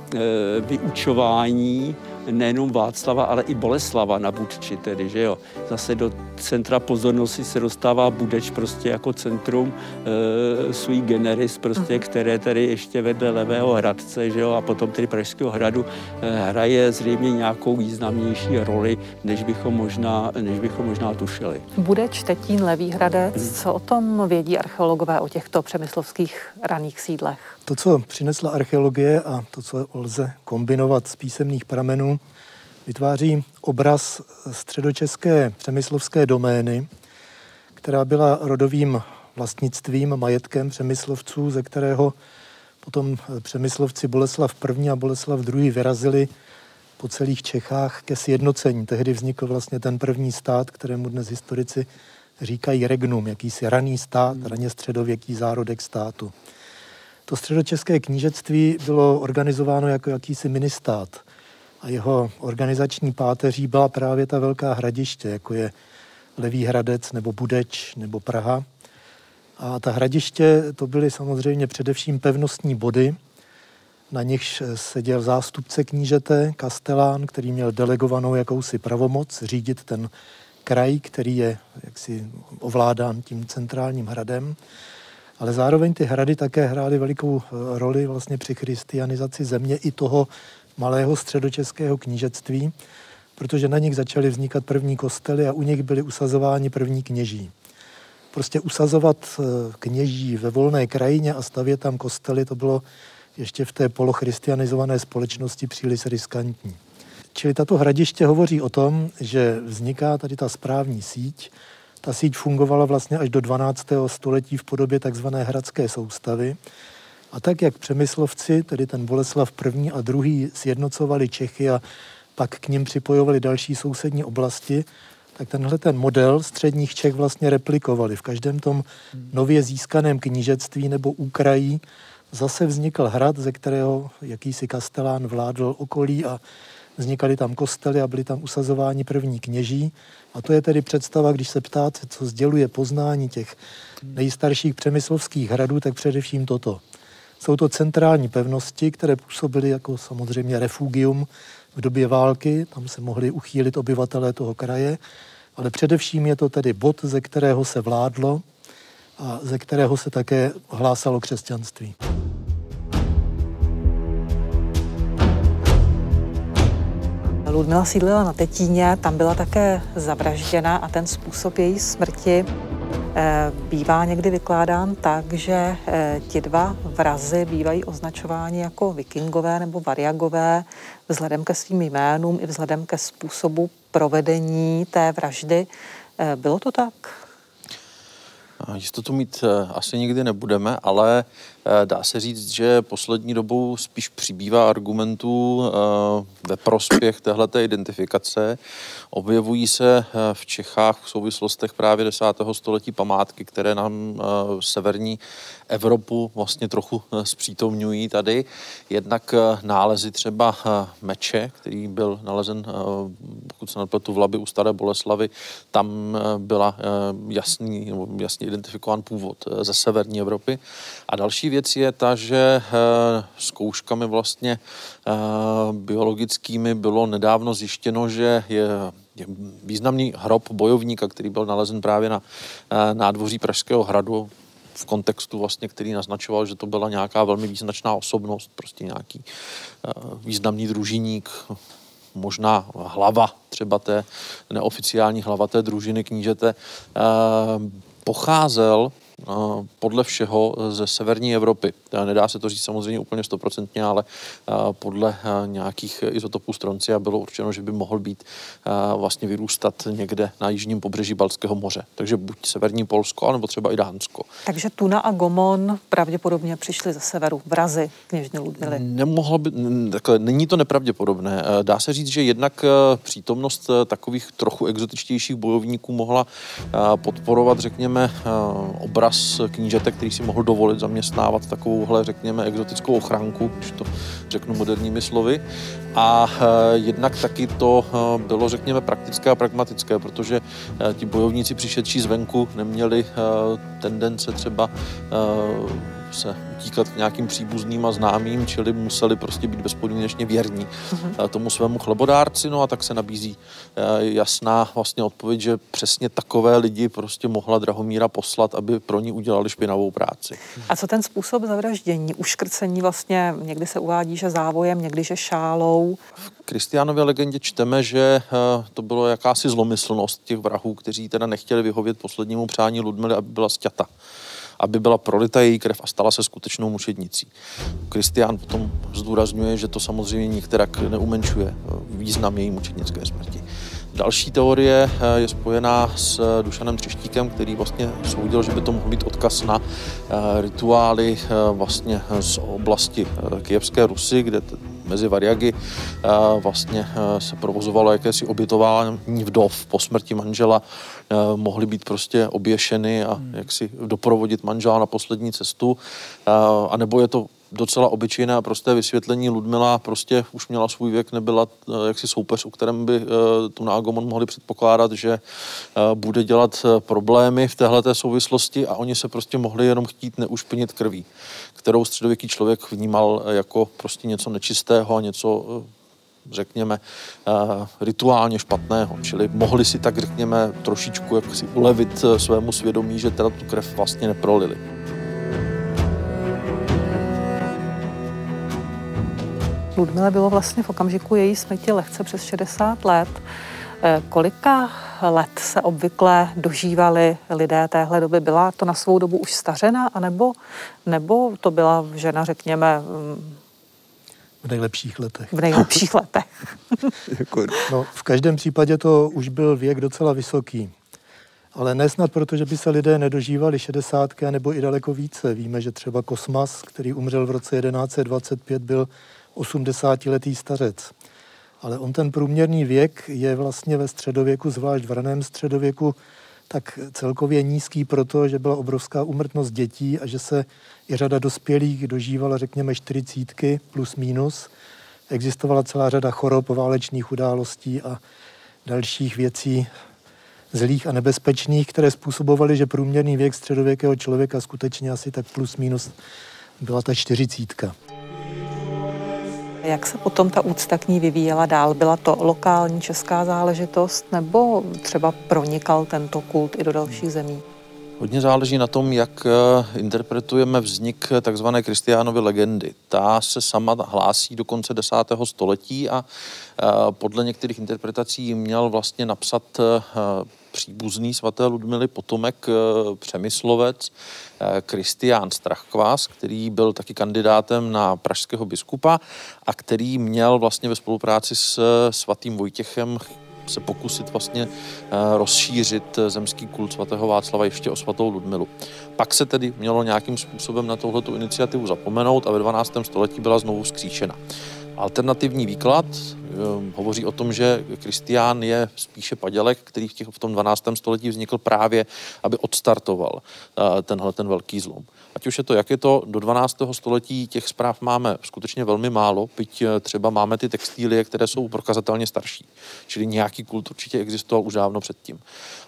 Speaker 4: vyučování nejenom Václava, ale i Boleslava na Budči tedy, že jo. Zase do centra pozornosti se dostává Budeč prostě jako centrum e, svůj generis prostě, mhm. které tady ještě vedle Levého Hradce, že jo, a potom tedy Pražského hradu e, hraje zřejmě nějakou významnější roli, než bychom možná, než bychom možná tušili.
Speaker 1: Budeč, Tetín, Levý Hradec, co o tom vědí archeologové o těchto přemyslovských raných sídlech?
Speaker 2: To, co přinesla archeologie a to, co lze kombinovat z písemných pramenů, vytváří obraz středočeské přemyslovské domény, která byla rodovým vlastnictvím, majetkem přemyslovců, ze kterého potom přemyslovci Boleslav I. a Boleslav II. vyrazili po celých Čechách ke sjednocení. Tehdy vznikl vlastně ten první stát, kterému dnes historici říkají regnum, jakýsi raný stát, raně středověký zárodek státu. To středočeské knížectví bylo organizováno jako jakýsi ministát a jeho organizační páteří byla právě ta velká hradiště, jako je Levý Hradec nebo Budeč nebo Praha. A ta hradiště to byly samozřejmě především pevnostní body, na nichž seděl zástupce knížete, kastelán, který měl delegovanou jakousi pravomoc řídit ten kraj, který je jaksi ovládán tím centrálním hradem ale zároveň ty hrady také hrály velikou roli vlastně při christianizaci země i toho malého středočeského knížectví, protože na nich začaly vznikat první kostely a u nich byly usazováni první kněží. Prostě usazovat eh, kněží ve volné krajině a stavět tam kostely, to bylo ještě v té polochristianizované společnosti příliš riskantní. Čili tato hradiště hovoří o tom, že vzniká tady ta správní síť, ta síť fungovala vlastně až do 12. století v podobě takzvané hradské soustavy. A tak, jak přemyslovci, tedy ten Boleslav I. a druhý, sjednocovali Čechy a pak k ním připojovali další sousední oblasti, tak tenhle ten model středních Čech vlastně replikovali. V každém tom nově získaném knížectví nebo úkrají zase vznikl hrad, ze kterého jakýsi kastelán vládl okolí a vznikaly tam kostely a byly tam usazováni první kněží. A to je tedy představa, když se ptáte, co sděluje poznání těch nejstarších přemyslovských hradů, tak především toto. Jsou to centrální pevnosti, které působily jako samozřejmě refugium v době války, tam se mohli uchýlit obyvatelé toho kraje, ale především je to tedy bod, ze kterého se vládlo a ze kterého se také hlásalo křesťanství.
Speaker 1: Ludmila sídlila na Tetíně, tam byla také zavražděna a ten způsob její smrti bývá někdy vykládán tak, že eh, ti dva vrazy bývají označováni jako vikingové nebo variagové vzhledem ke svým jménům i vzhledem ke způsobu provedení té vraždy. Eh, bylo to tak?
Speaker 6: Jistotu mít asi nikdy nebudeme, ale Eh, dá se říct, že poslední dobou spíš přibývá argumentů eh, ve prospěch téhleté identifikace. Objevují se eh, v Čechách v souvislostech právě 10. století památky, které nám severní Evropu vlastně trochu zpřítomňují tady. Jednak nálezy třeba meče, který byl nalezen, pokud se nepletu v Labi u Staré Boleslavy, tam byla jasný, jasně identifikován původ ze severní Evropy. A další věc je ta, že zkouškami vlastně biologickými bylo nedávno zjištěno, že je významný hrob bojovníka, který byl nalezen právě na nádvoří Pražského hradu v kontextu vlastně, který naznačoval, že to byla nějaká velmi význačná osobnost, prostě nějaký významný družiník, možná hlava třeba té neoficiální hlava té družiny knížete, pocházel podle všeho ze severní Evropy. Nedá se to říct samozřejmě úplně stoprocentně, ale podle nějakých izotopů stroncia bylo určeno, že by mohl být vlastně vyrůstat někde na jižním pobřeží Balského moře. Takže buď severní Polsko, anebo třeba i Dánsko.
Speaker 1: Takže Tuna a Gomon pravděpodobně přišli ze severu, vrazy kněžny Ludmily.
Speaker 6: Nemohlo by, takhle, není to nepravděpodobné. Dá se říct, že jednak přítomnost takových trochu exotičtějších bojovníků mohla podporovat, řekněme, obraz obraz knížete, který si mohl dovolit zaměstnávat takovouhle, řekněme, exotickou ochránku, když to řeknu moderními slovy. A e, jednak taky to e, bylo, řekněme, praktické a pragmatické, protože e, ti bojovníci přišedší zvenku neměli tendence třeba se utíkat k nějakým příbuzným a známým, čili museli prostě být bezpodmínečně věrní uh-huh. tomu svému chlebodárci, no a tak se nabízí eh, jasná vlastně odpověď, že přesně takové lidi prostě mohla Drahomíra poslat, aby pro ní udělali špinavou práci.
Speaker 1: A co ten způsob zavraždění, uškrcení vlastně, někdy se uvádí, že závojem, někdy, že šálou?
Speaker 6: V Kristiánově legendě čteme, že eh, to bylo jakási zlomyslnost těch vrahů, kteří teda nechtěli vyhovět poslednímu přání Ludmily, aby byla stěta aby byla prolita její krev a stala se skutečnou mučednicí. Kristián potom zdůrazňuje, že to samozřejmě některak neumenšuje význam její mučednické smrti. Další teorie eh, je spojená s Dušanem Třeštíkem, který vlastně soudil, že by to mohl být odkaz na eh, rituály eh, vlastně z oblasti Kijevské Rusy, kde mezi Variagy vlastně se provozovalo jakési obětování vdov po smrti manžela. Mohly být prostě oběšeny a hmm. jak si doprovodit manžela na poslední cestu. A nebo je to docela obyčejné a prosté vysvětlení. Ludmila prostě už měla svůj věk, nebyla eh, jaksi soupeř, u kterém by eh, tu Nágomon mohli předpokládat, že eh, bude dělat problémy v téhle souvislosti a oni se prostě mohli jenom chtít neušpinit krví, kterou středověký člověk vnímal jako prostě něco nečistého a něco řekněme, rituálně špatného. Čili mohli si tak, řekněme, trošičku jak si ulevit svému svědomí, že teda tu krev vlastně neprolili.
Speaker 1: Ludmile bylo vlastně v okamžiku její smrti lehce přes 60 let. Eh, kolika let se obvykle dožívali lidé téhle doby? Byla to na svou dobu už stařena, anebo, nebo to byla žena, řekněme, mm,
Speaker 2: v nejlepších letech.
Speaker 1: V nejlepších letech.
Speaker 2: no, v každém případě to už byl věk docela vysoký. Ale nesnad proto, že by se lidé nedožívali 60 nebo i daleko více. Víme, že třeba Kosmas, který umřel v roce 1125, byl 80-letý stařec. Ale on ten průměrný věk je vlastně ve středověku, zvlášť v raném středověku, tak celkově nízký proto, že byla obrovská umrtnost dětí a že se i řada dospělých dožívala, řekněme, čtyřicítky plus minus. Existovala celá řada chorob, válečných událostí a dalších věcí zlých a nebezpečných, které způsobovaly, že průměrný věk středověkého člověka skutečně asi tak plus minus byla ta čtyřicítka.
Speaker 1: Jak se potom ta úcta k ní vyvíjela dál? Byla to lokální česká záležitost nebo třeba pronikal tento kult i do dalších zemí?
Speaker 6: Hodně záleží na tom, jak eh, interpretujeme vznik takzvané Kristiánovy legendy. Ta se sama hlásí do konce desátého století a eh, podle některých interpretací měl vlastně napsat eh, příbuzný svaté Ludmily, potomek Přemyslovec, Kristián Strachkvás, který byl taky kandidátem na pražského biskupa a který měl vlastně ve spolupráci s svatým Vojtěchem se pokusit vlastně eh, rozšířit eh, zemský kult svatého Václava ještě o svatou Ludmilu. Pak se tedy mělo nějakým způsobem na tohletu iniciativu zapomenout a ve 12. století byla znovu skříšena. Alternativní výklad Ehm, hovoří o tom, že Kristián je spíše padělek, který v, těch, v tom 12. století vznikl právě, aby odstartoval eh, tenhle ten velký zlom. Ať už je to, jak je to, do 12. století těch zpráv máme skutečně velmi málo, byť eh, třeba máme ty textílie, které jsou prokazatelně starší. Čili nějaký kult určitě existoval už dávno předtím.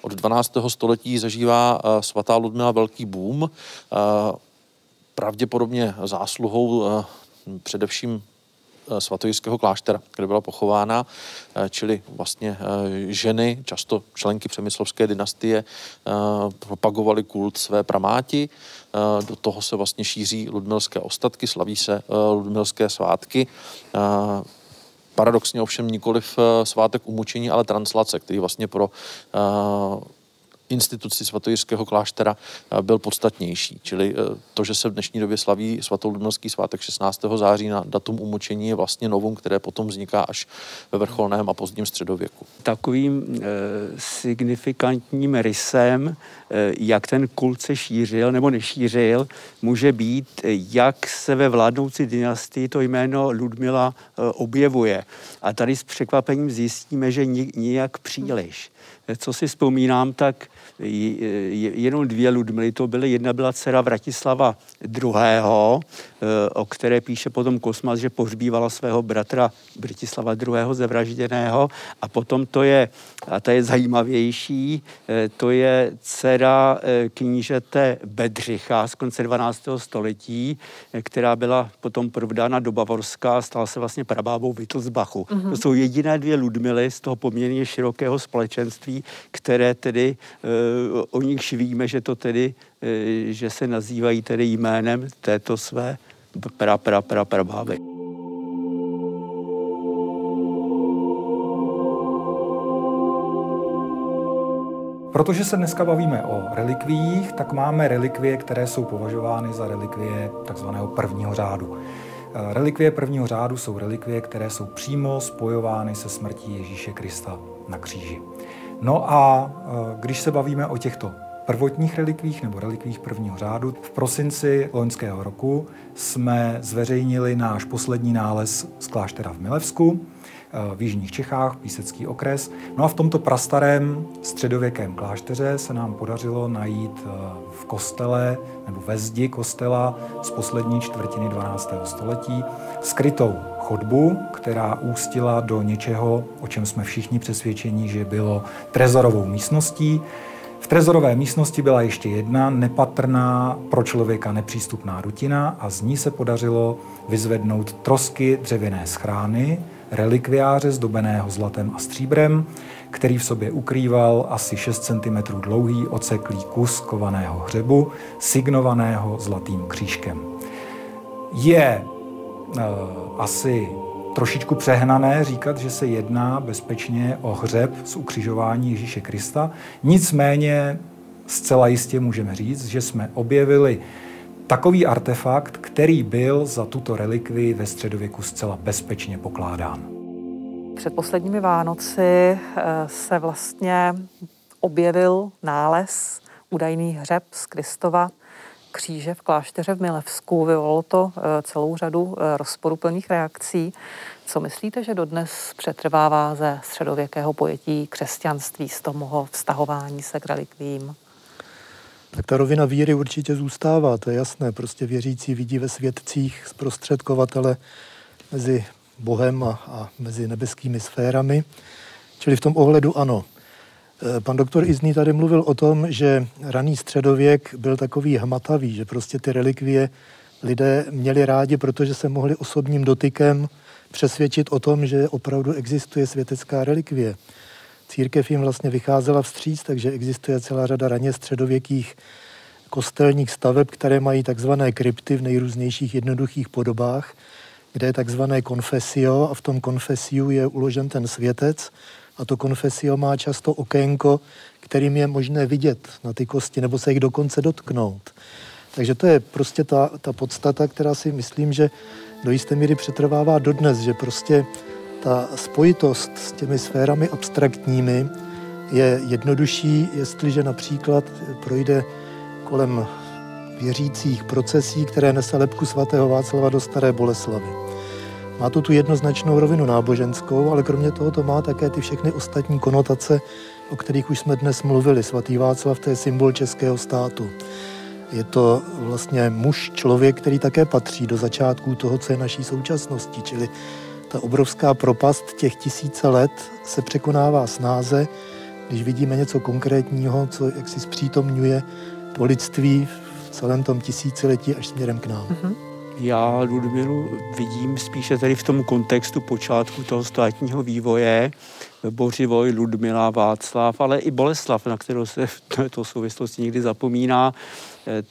Speaker 6: Od 12. století zažívá eh, svatá Ludmila velký boom, pravděpodobně zásluhou především Eh, svatojistského kláštera, kde byla pochována, eh, čili vlastně eh, ženy, často členky přemyslovské dynastie, propagovaly kult své pramáti. Do toho se vlastně šíří ludmilské ostatky, slaví se ludmilské svátky paradoxně ovšem nikoliv svátek umučení, ale translace, který vlastně pro instituci svatojirského kláštera byl podstatnější. Čili eh, to, že se v dnešní době slaví svatoludnovský svátek 16. září na datum umučení je vlastně novum, které potom vzniká až ve vrcholném a pozdním středověku.
Speaker 4: Takovým e, signifikantním rysem, e, jak ten kult se šířil nebo nešířil, může být, jak se ve vládnoucí dynastii to jméno Ludmila e, objevuje. A tady s překvapením zjistíme, že nijak příliš. Co si vzpomínám, tak jenom dvě Ludmily to byly. Jedna byla dcera Vratislava II., eh, o které píše potom Kosmas, že pohřbívala svého bratra Bratislava II. zevražděného. A potom to je, a to je zajímavější, eh, to je dcera eh, knížete Bedřicha z konce 12. století, která byla potom provdána do Bavorska a stala se vlastně prabábou Wittelsbachu. Mm-hmm. To jsou jediné dvě Ludmily z toho poměrně širokého společenství, které tedy o nich víme, že to tedy, e, že se nazývají tedy jménem této své pra, pra, pra, pra báby.
Speaker 3: Protože se dneska bavíme o relikviích, tak máme relikvie, které jsou považovány za relikvie takzvaného prvního řádu. E, relikvie prvního řádu jsou relikvie, které jsou přímo spojovány se smrtí Ježíše Krista na kříži. No a e, když se bavíme o těchto prvotních relikvích nebo relikvích prvního řádu, v prosinci loňského roku jsme zveřejnili náš poslední nález z kláštera v Milevsku e, v Jižních Čechách, Písecký okres. No a v tomto prastarém středověkém klášteře se nám podařilo najít e, v kostele nebo ve zdi kostela z poslední čtvrtiny 12. století skrytou chodbu, která ústila do něčeho, o čem jsme všichni přesvědčeni, že bylo trezorovou místností. V trezorové místnosti byla ještě jedna nepatrná, pro člověka nepřístupná rutina a z ní se podařilo vyzvednout trosky dřevěné schrány, relikviáře zdobeného zlatem a stříbrem, který v sobě ukrýval asi 6 cm dlouhý oceklý kus kovaného hřebu, signovaného zlatým křížkem. Je uh, asi trošičku přehnané říkat, že se jedná bezpečně o hřeb z ukřižování Ježíše Krista. Nicméně zcela jistě můžeme říct, že jsme objevili takový artefakt, který byl za tuto relikvi ve středověku zcela bezpečně pokládán.
Speaker 1: Před posledními Vánoci eh, se vlastně objevil nález údajný hřeb z Kristova kříže v klášteře v Milevsku. Vyvolalo to eh, celou řadu eh, rozporuplných reakcí. Co myslíte, že dodnes přetrvává ze středověkého pojetí křesťanství z toho vztahování se k relikvím?
Speaker 2: Tak ta rovina víry určitě zůstává, to je jasné. Prostě věřící vidí ve svědcích zprostředkovatele mezi Bohem a, a mezi nebeskými sférami. Čili v tom ohledu ano. Eh, pan doktor Izný tady mluvil o tom, že raný středověk byl takový hmatavý, že prostě ty relikvie lidé měli rádi, protože se mohli osobním dotykem přesvědčit o tom, že opravdu existuje světecká relikvie. Církev jim vlastně vycházela vstříc, takže existuje celá řada raně středověkých kostelních staveb, které mají takzvané krypty v nejrůznějších jednoduchých podobách, kde je takzvané konfesio a v tom konfesiu je uložen ten světec a to konfesio má často okénko, kterým je možné vidět na ty kosti nebo se jich dokonce dotknout. Takže to je prostě ta, ta podstata, která si myslím, že do jisté míry přetrvává dodnes, že prostě ta spojitost s těmi sférami abstraktními je jednodušší, jestliže například projde kolem věřících procesí, které nese lepku svatého Václava do Staré Boleslavy. Má to tu jednoznačnou rovinu náboženskou, ale kromě toho to má také ty všechny ostatní konotace, o kterých už jsme dnes mluvili. Svatý Václav to je symbol českého státu. Je to vlastně muž, člověk, který také patří do začátků toho, co je naší současnosti, čili ta obrovská propast těch tisíce let se překonává snáze, když vidíme něco konkrétního, co jak si zpřítomňuje to lidství v celém tom tisíciletí až směrem k nám. Mm-hmm.
Speaker 4: Já Ludmilu vidím spíše tady v tom kontextu počátku toho státního vývoje, Bořivoj, Ludmila, Václav, ale i Boleslav, na kterou se v této souvislosti někdy zapomíná.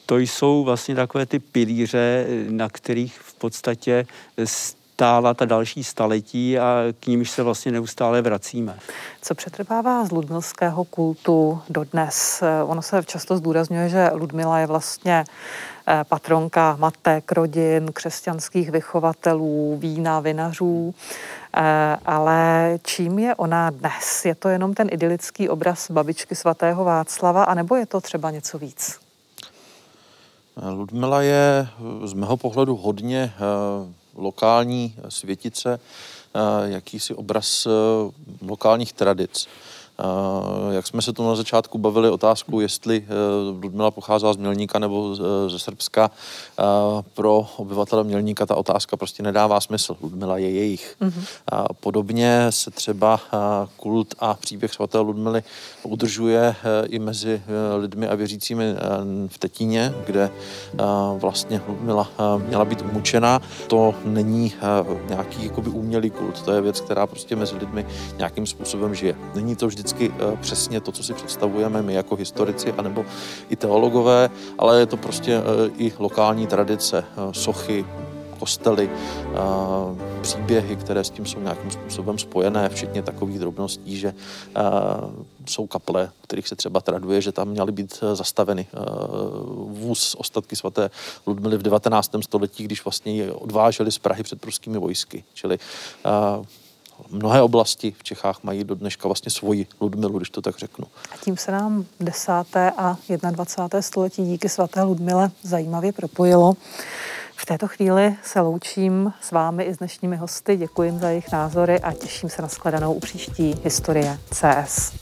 Speaker 4: To jsou vlastně takové ty pilíře, na kterých v podstatě stála ta další staletí a k nímž se vlastně neustále vracíme.
Speaker 1: Co přetrvává z ludmilského kultu dodnes? Ono se často zdůrazňuje, že Ludmila je vlastně eh, patronka matek, rodin, křesťanských vychovatelů, vína, vinařů. Eh, ale čím je ona dnes? Je to jenom ten idylický obraz babičky svatého Václava, anebo je to třeba něco víc?
Speaker 6: Ludmila je z mého pohledu hodně eh, lokální světice, eh, jakýsi obraz eh, lokálních tradic. Jak jsme se tu na začátku bavili otázku, jestli eh, Ludmila pocházela z Mělníka nebo ze Srbska, pro obyvatele Mělníka ta otázka prostě nedává smysl. Ludmila je jejich. Mm-hmm. Podobně se třeba kult a příběh svaté Ludmily udržuje eh, i mezi eh, lidmi a věřícími v Tetíně, kde vlastně Ludmila měla být umučená. To není nějaký jakoby umělý kult, to je věc, která prostě mezi lidmi nějakým způsobem žije. Není to vždy vždycky eh, přesně to, co si představujeme my jako historici anebo i teologové, ale je to prostě eh, i lokální tradice, eh, sochy, kostely, příběhy, které s tím jsou nějakým způsobem spojené, včetně takových drobností, že jsou kaple, kterých se třeba traduje, že tam měly být zastaveny vůz ostatky svaté Ludmily v 19. století, když vlastně je odváželi z Prahy před pruskými vojsky. Čili mnohé oblasti v Čechách mají do dneška vlastně svoji Ludmilu, když to tak řeknu.
Speaker 1: A tím se nám 10. a 21. století díky svaté Ludmile zajímavě propojilo. V této chvíli se loučím s vámi i s dnešními hosty, děkuji za jejich názory a těším se na shledanou u příští historie CS.